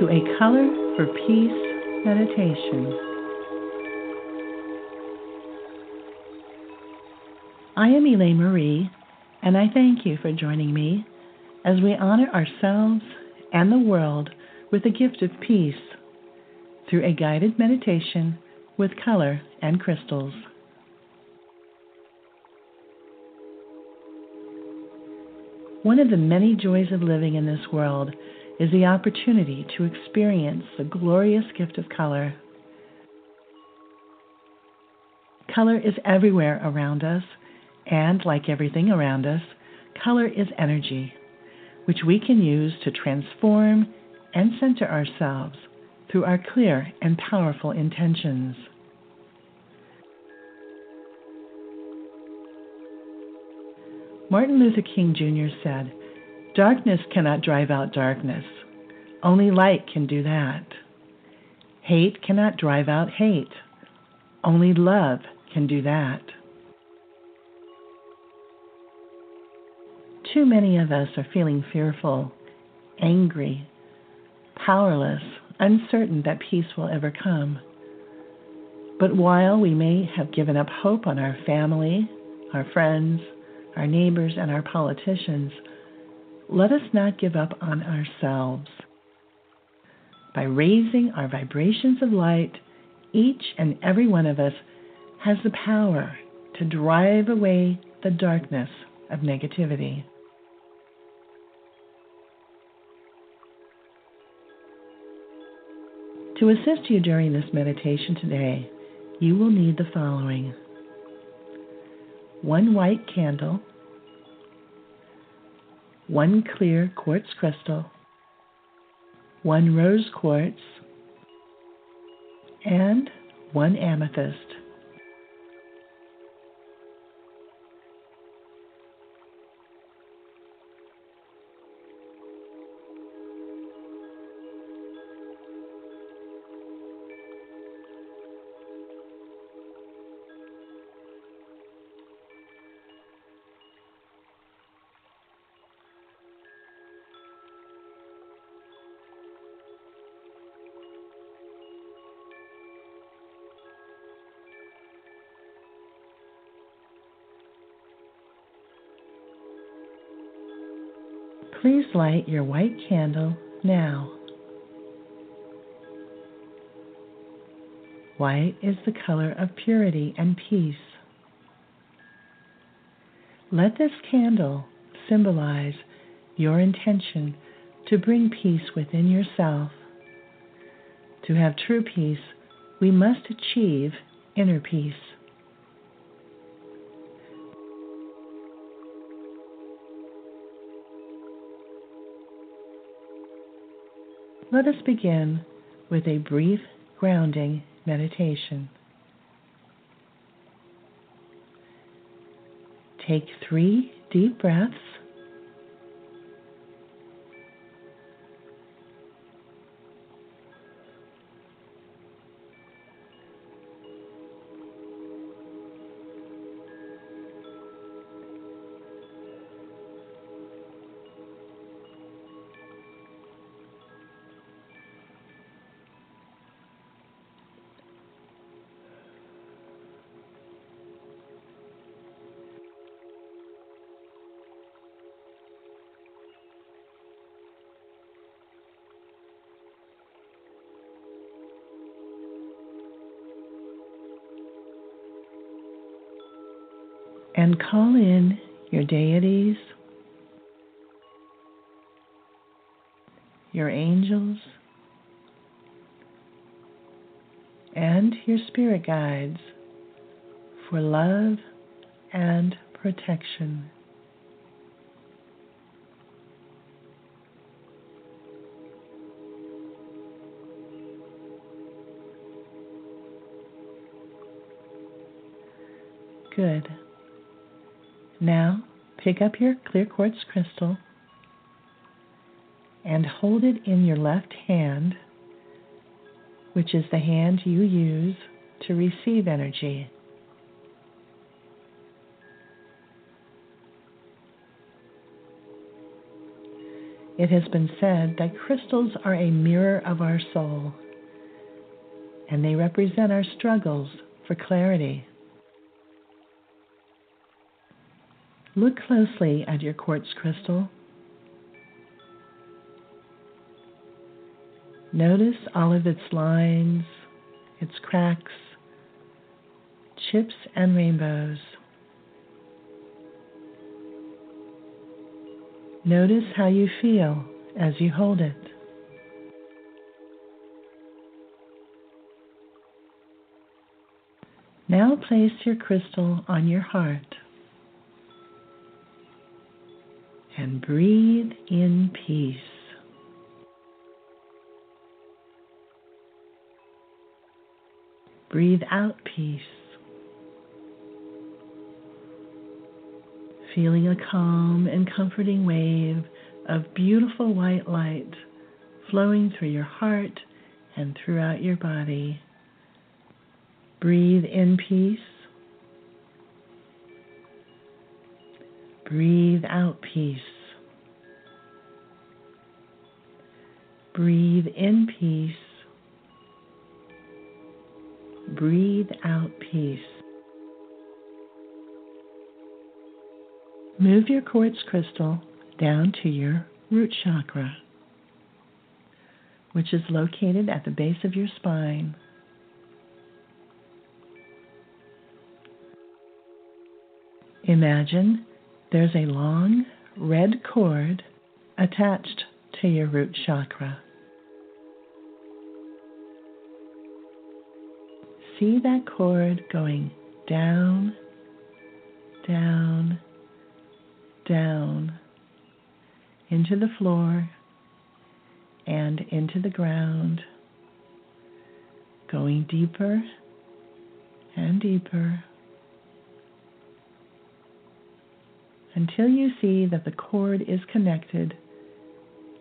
To a Color for Peace meditation. I am Eleyne-Mari, and I thank you for joining me as we honor ourselves and the world with the gift of peace through a guided meditation with color and crystals. One of the many joys of living in this world is the opportunity to experience the glorious gift of color. Color is everywhere around us, and like everything around us, color is energy, which we can use to transform and center ourselves through our clear and powerful intentions. Martin Luther King Jr. said, Darkness cannot drive out darkness. Only light can do that. Hate cannot drive out hate. Only love can do that. Too many of us are feeling fearful, angry, powerless, uncertain that peace will ever come. But while we may have given up hope on our family, our friends, our neighbors, and our politicians, let us not give up on ourselves. By raising our vibrations of light, each and every one of us has the power to drive away the darkness of negativity. To assist you during this meditation today, you will need the following one white candle, one clear quartz crystal, one rose quartz, and one amethyst. Light your white candle now. White is the color of purity and peace. Let this candle symbolize your intention to bring peace within yourself. To have true peace, we must achieve inner peace. Let us begin with a brief grounding meditation. Take three deep breaths. And call in your deities, your angels, and your spirit guides for love and protection. Good. Now pick up your clear quartz crystal and hold it in your left hand, which is the hand you use to receive energy. It has been said that crystals are a mirror of our soul, and they represent our struggles for clarity. Look closely at your quartz crystal. Notice all of its lines, its cracks, chips, and rainbows. Notice how you feel as you hold it. Now place your crystal on your heart. And breathe in peace. Breathe out peace. Feeling a calm and comforting wave of beautiful white light flowing through your heart and throughout your body. Breathe in peace. Breathe out peace. Breathe in peace. Breathe out peace. Move your quartz crystal down to your root chakra, which is located at the base of your spine. Imagine there's a long red cord attached to your root chakra. See that cord going down, down, down into the floor and into the ground, going deeper and deeper until you see that the cord is connected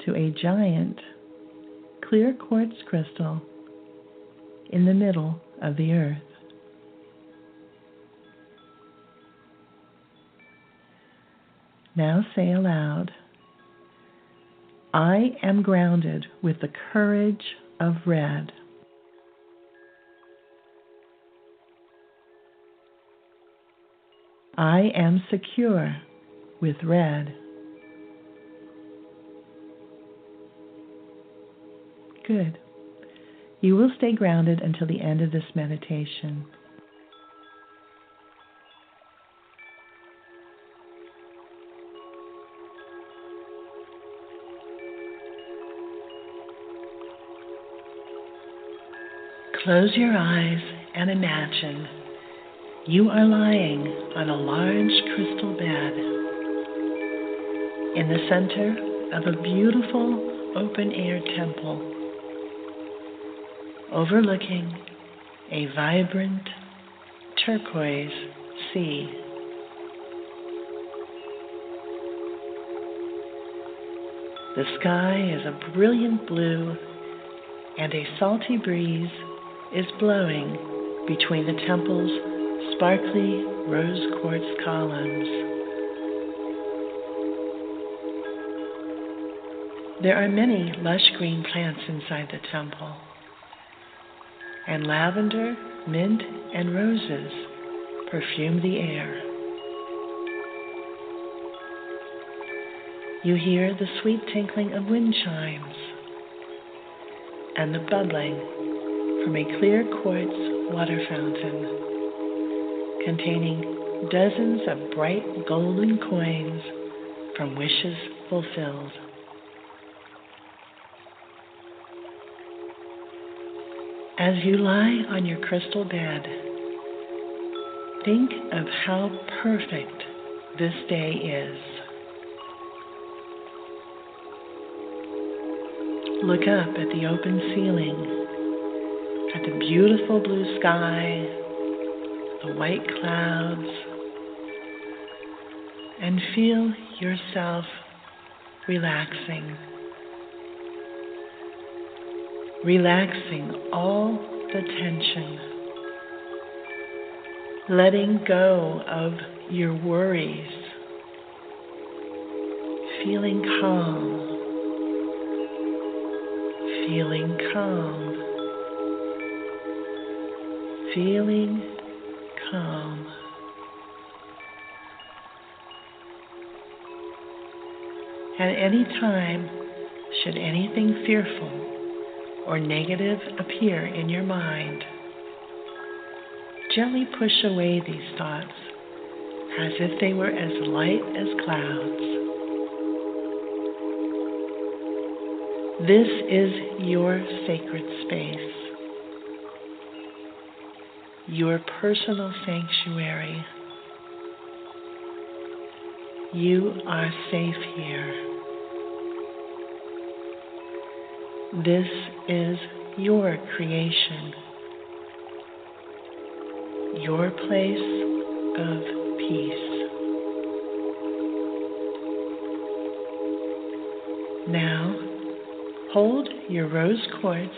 to a giant clear quartz crystal in the middle of the earth. Now say aloud, I am grounded with the courage of red. I am secure with red. Good. You will stay grounded until the end of this meditation. Close your eyes and imagine you are lying on a large crystal bed in the center of a beautiful open air temple overlooking a vibrant turquoise sea. The sky is a brilliant blue, and a salty breeze is blowing between the temple's sparkly rose quartz columns. There are many lush green plants inside the temple, and lavender, mint, and roses perfume the air. You hear the sweet tinkling of wind chimes and the bubbling from a clear quartz water fountain containing dozens of bright golden coins from wishes fulfilled. As you lie on your crystal bed, think of how perfect this day is. Look up at the open ceiling, at the beautiful blue sky, the white clouds, and feel yourself relaxing. Relaxing all the tension. Letting go of your worries. Feeling calm. Feeling calm. Feeling calm. At any time, should anything fearful or negative appear in your mind, gently push away these thoughts as if they were as light as clouds. This is your sacred space, your personal sanctuary. You are safe here. This is your creation, your place of peace. Now, hold your rose quartz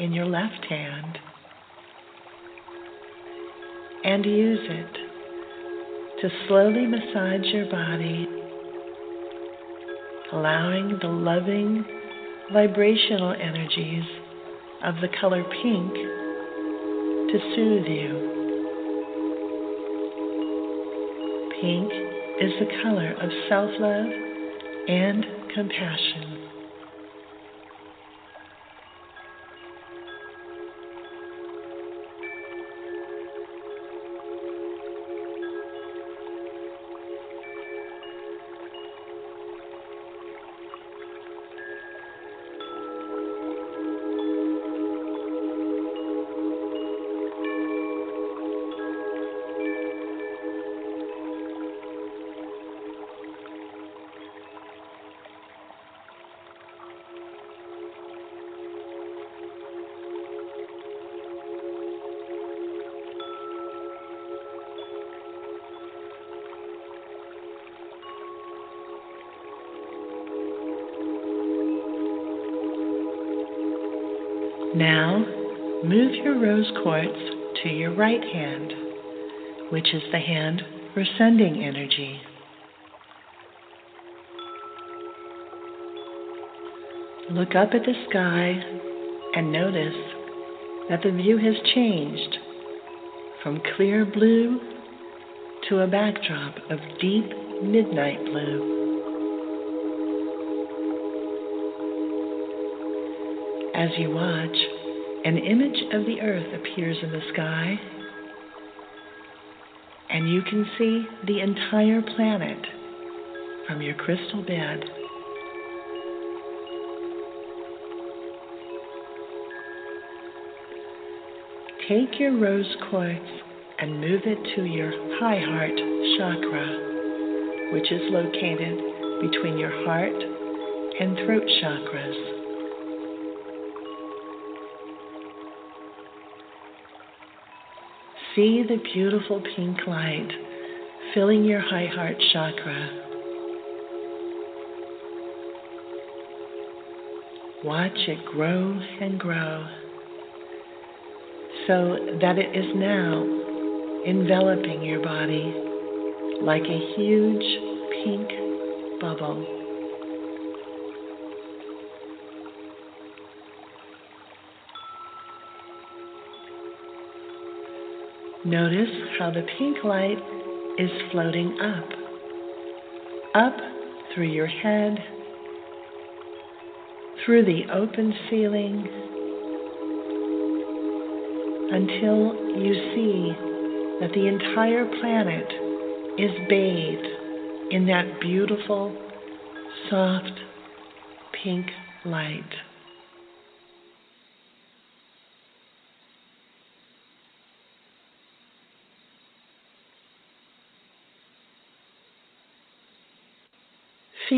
in your left hand and use it to slowly massage your body, allowing the loving vibrational energies of the color pink to soothe you. Pink is the color of self love and compassion. Now, move your rose quartz to your right hand, which is the hand for sending energy. Look up at the sky and notice that the view has changed from clear blue to a backdrop of deep midnight blue. As you watch, an image of the earth appears in the sky, and you can see the entire planet from your crystal bed. Take your rose quartz and move it to your high heart chakra, which is located between your heart and throat chakras. See the beautiful pink light filling your high heart chakra. Watch it grow and grow so that it is now enveloping your body like a huge pink bubble. Notice how the pink light is floating up, up through your head, through the open ceiling, until you see that the entire planet is bathed in that beautiful, soft, pink light.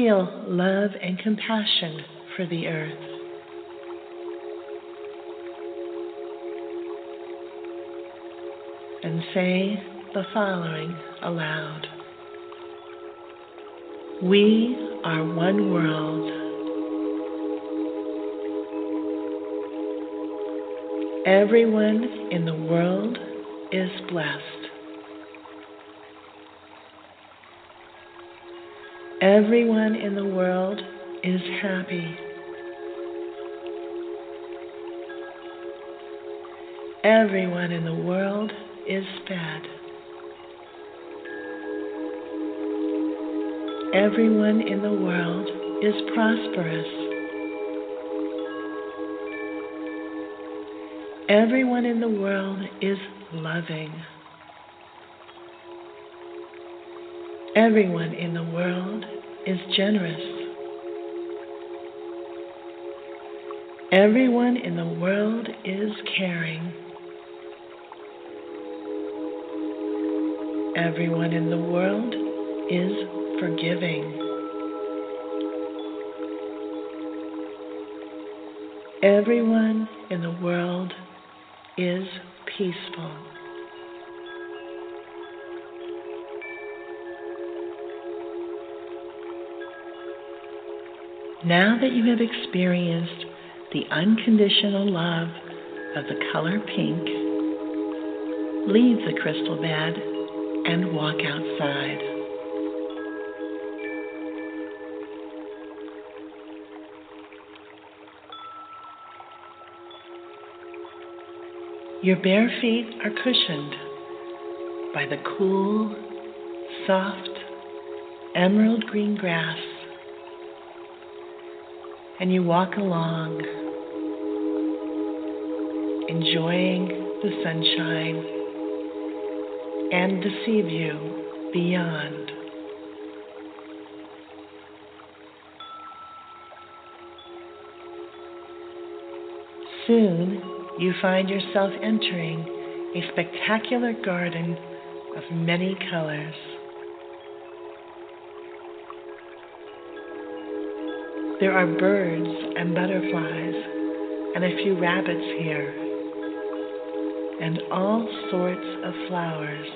Feel love and compassion for the earth. And say the following aloud We are one world. Everyone in the world is blessed. Everyone in the world is happy. Everyone in the world is fed. Everyone in the world is prosperous. Everyone in the world is loving. Everyone in the world is generous. Everyone in the world is caring. Everyone in the world is forgiving. Everyone in the world is peaceful. Now that you have experienced the unconditional love of the color pink, leave the crystal bed and walk outside. Your bare feet are cushioned by the cool, soft, emerald green grass and you walk along, enjoying the sunshine and the sea view beyond. Soon you find yourself entering a spectacular garden of many colors. There are birds and butterflies and a few rabbits here, and all sorts of flowers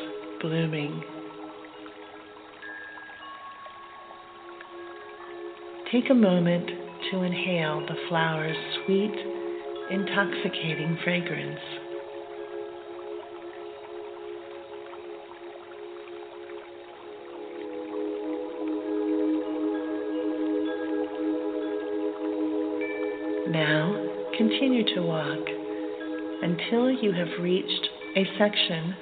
blooming. Take a moment to inhale the flower's sweet, intoxicating fragrance. Now continue to walk until you have reached a section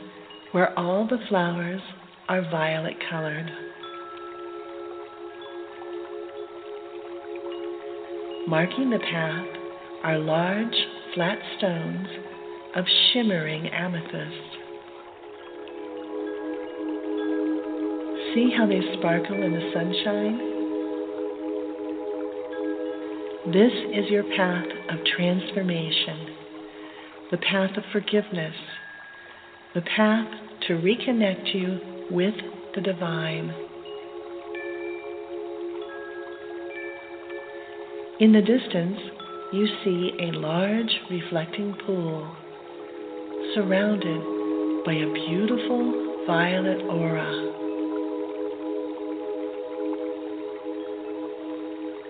where all the flowers are violet colored. Marking the path are large, flat stones of shimmering amethyst. See how they sparkle in the sunshine? This is your path of transformation, the path of forgiveness, the path to reconnect you with the divine. In the distance, you see a large reflecting pool surrounded by a beautiful violet aura.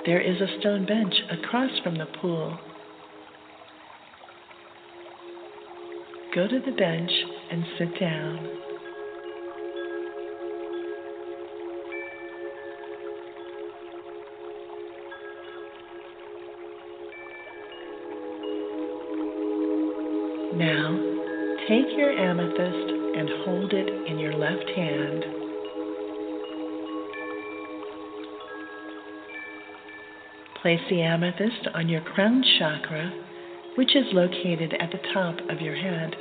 There is a stone bench across from the pool. Go to the bench and sit down. Now, take your amethyst and hold it in your left hand. Place the amethyst on your crown chakra, which is located at the top of your head.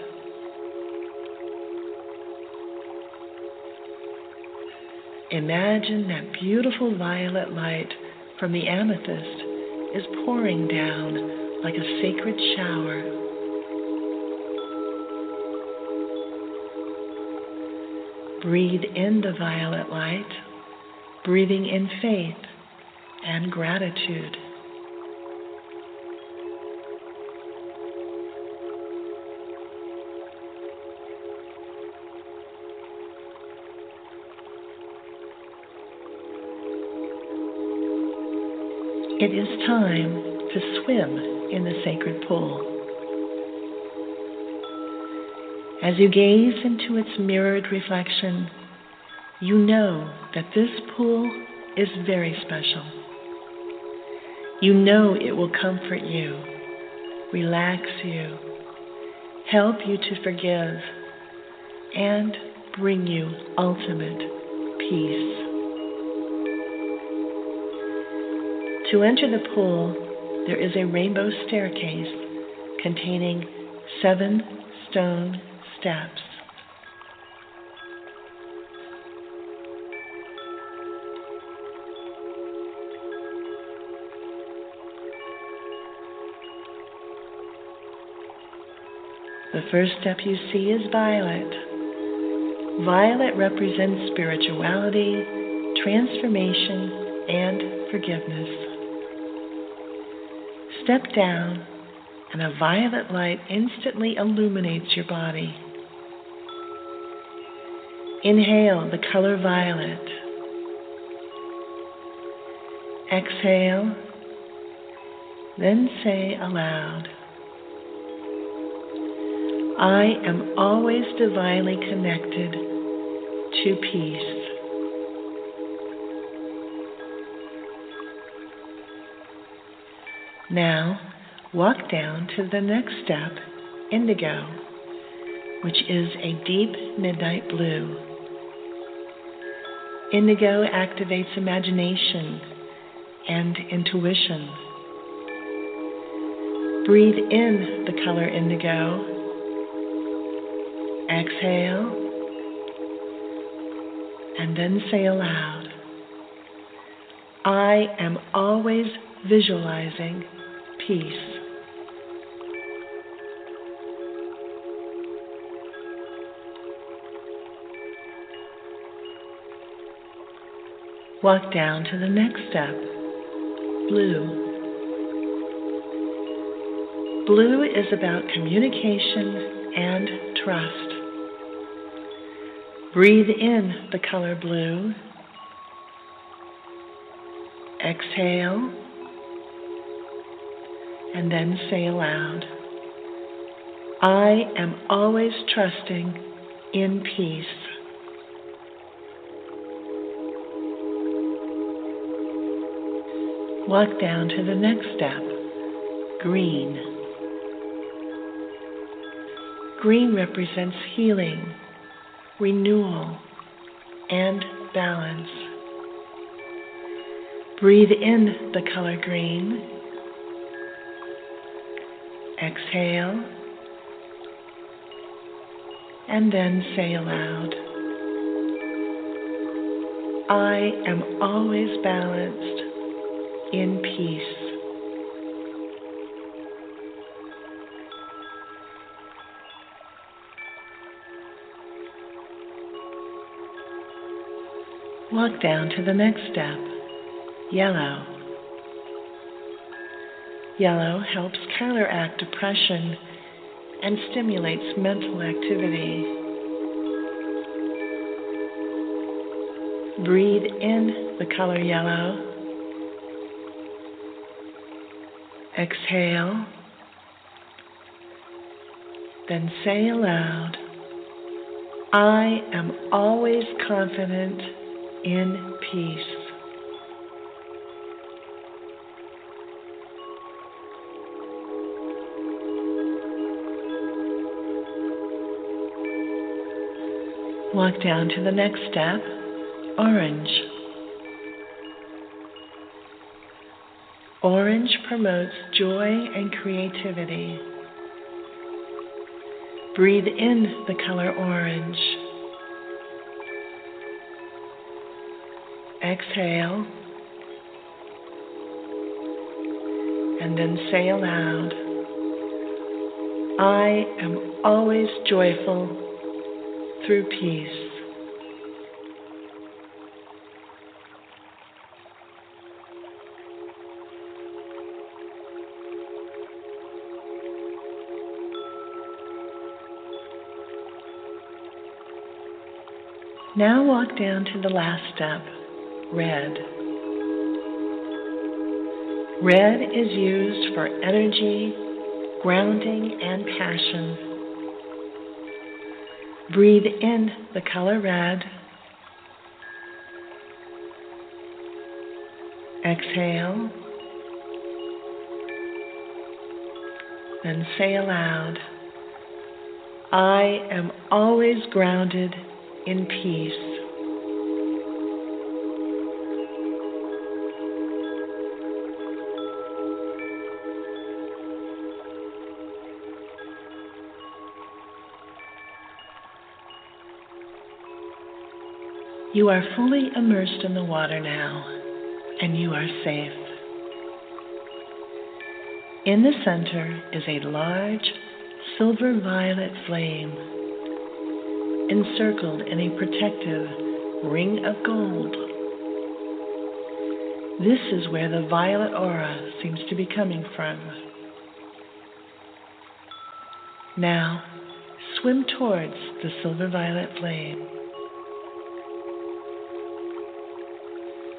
Imagine that beautiful violet light from the amethyst is pouring down like a sacred shower. Breathe in the violet light, breathing in faith and gratitude. It is time to swim in the sacred pool. As you gaze into its mirrored reflection, you know that this pool is very special. You know it will comfort you, relax you, help you to forgive, and bring you ultimate peace. To enter the pool, there is a rainbow staircase containing seven stone steps. The first step you see is violet. Violet represents spirituality, transformation, and forgiveness step down, and a violet light instantly illuminates your body. Inhale the color violet. Exhale, then say aloud I am always divinely connected to peace. Now, walk down to the next step, indigo, which is a deep midnight blue. Indigo activates imagination and intuition. Breathe in the color indigo. Exhale. And then say aloud I am always visualizing peace. Walk down to the next step, blue. Blue is about communication and trust. Breathe in the color blue. Exhale and then say aloud I am always trusting in peace. Walk down to the next step green. Green represents healing, renewal, and balance. Breathe in the color green Exhale. And then say aloud I am always balanced in peace. Walk down to the next step, yellow. Yellow helps counteract depression and stimulates mental activity. Breathe in the color yellow. Exhale. Then say aloud, I am always confident in peace. Walk down to the next step, orange. Orange promotes joy and creativity. Breathe in the color orange. Exhale. And then say aloud, I am always joyful through peace. Now walk down to the last step, red. Red is used for energy, grounding, and passion. Breathe in the color red. Exhale. Then say aloud, I am always grounded in peace. You are fully immersed in the water now, and you are safe. In the center is a large silver violet flame encircled in a protective ring of gold. This is where the violet aura seems to be coming from. Now, swim towards the silver violet flame.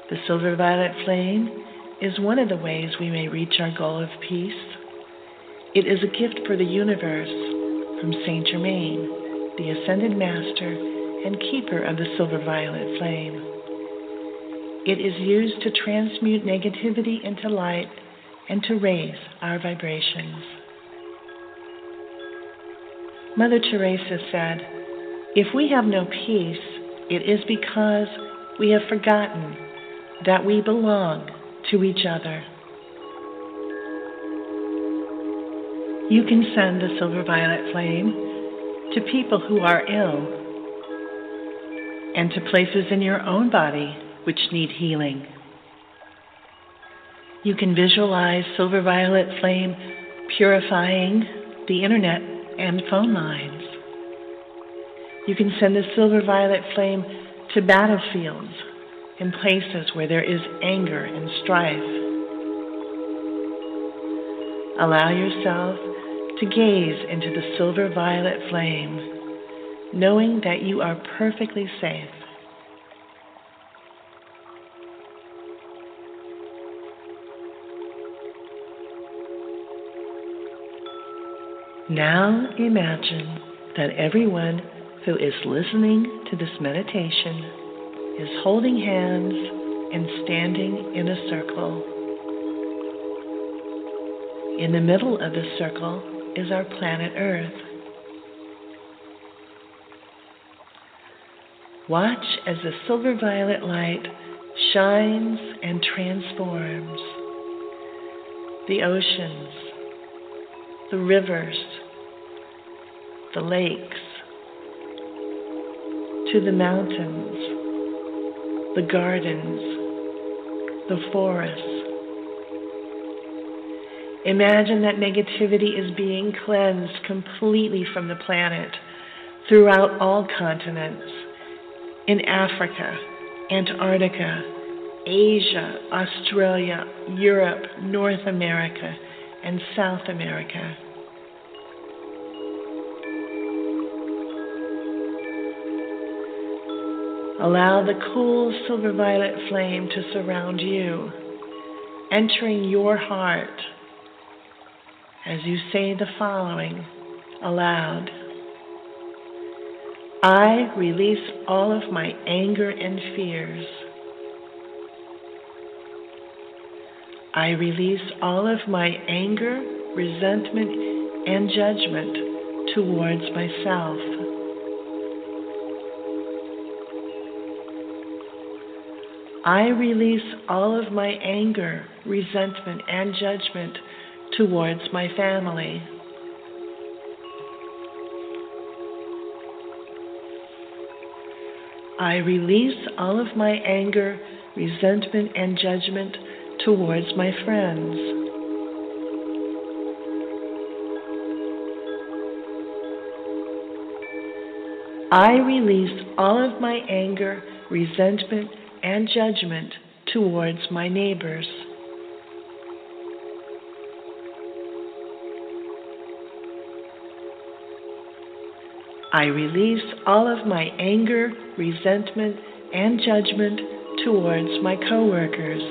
The silver violet flame is one of the ways we may reach our goal of peace. It is a gift for the universe from Saint Germain the Ascended Master and keeper of the silver violet flame. It is used to transmute negativity into light and to raise our vibrations. Mother Teresa said, If we have no peace, it is because we have forgotten that we belong to each other. You can send the silver violet flame to people who are ill and to places in your own body which need healing. You can visualize silver violet flame purifying the internet and phone lines. You can send the silver violet flame to battlefields in places where there is anger and strife. Allow yourself to gaze into the silver violet flame, knowing that you are perfectly safe. Now imagine that everyone who is listening to this meditation is holding hands and standing in a circle. In the middle of the circle is our planet Earth. Watch as the silver violet light shines and transforms the oceans, the rivers, the lakes, to the mountains, the gardens, the forests, Imagine that negativity is being cleansed completely from the planet throughout all continents in Africa, Antarctica, Asia, Australia, Europe, North America, and South America. Allow the cool silver violet flame to surround you, entering your heart as you say the following aloud I release all of my anger and fears. I release all of my anger, resentment, and judgment towards myself. I release all of my anger, resentment, and judgment towards my family. I release all of my anger, resentment, and judgment towards my friends. I release all of my anger, resentment, and judgment towards my neighbors. I release all of my anger, resentment, and judgment towards my coworkers.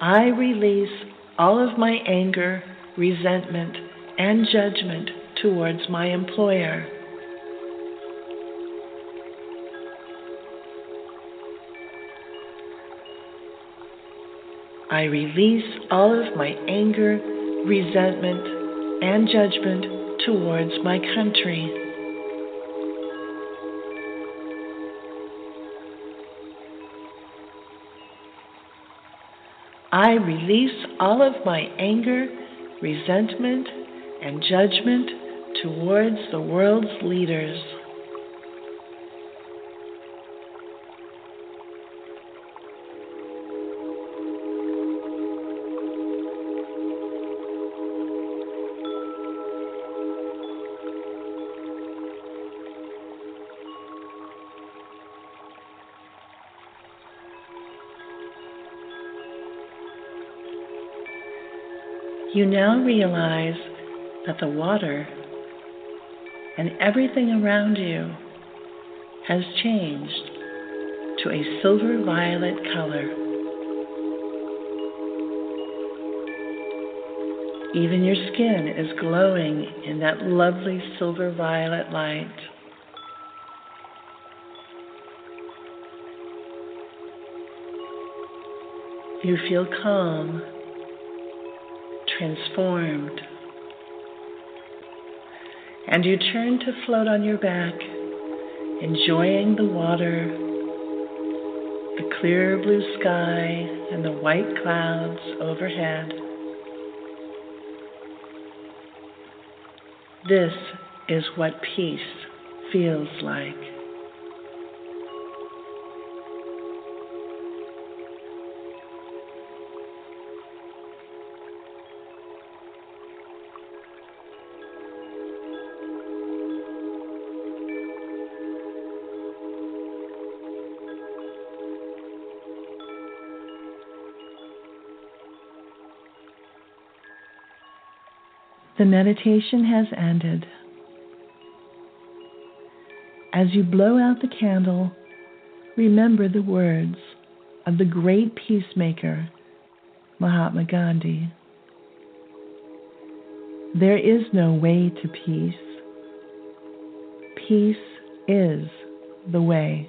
I release all of my anger, resentment, and judgment towards my employer. I release all of my anger, resentment, and judgment towards my country. I release all of my anger, resentment, and judgment towards the world's leaders. You now realize that the water and everything around you has changed to a silver violet color. Even your skin is glowing in that lovely silver violet light. You feel calm transformed. And you turn to float on your back, enjoying the water, the clear blue sky, and the white clouds overhead. This is what peace feels like. The meditation has ended. As you blow out the candle, remember the words of the great peacemaker, Mahatma Gandhi. There is no way to peace. Peace is the way.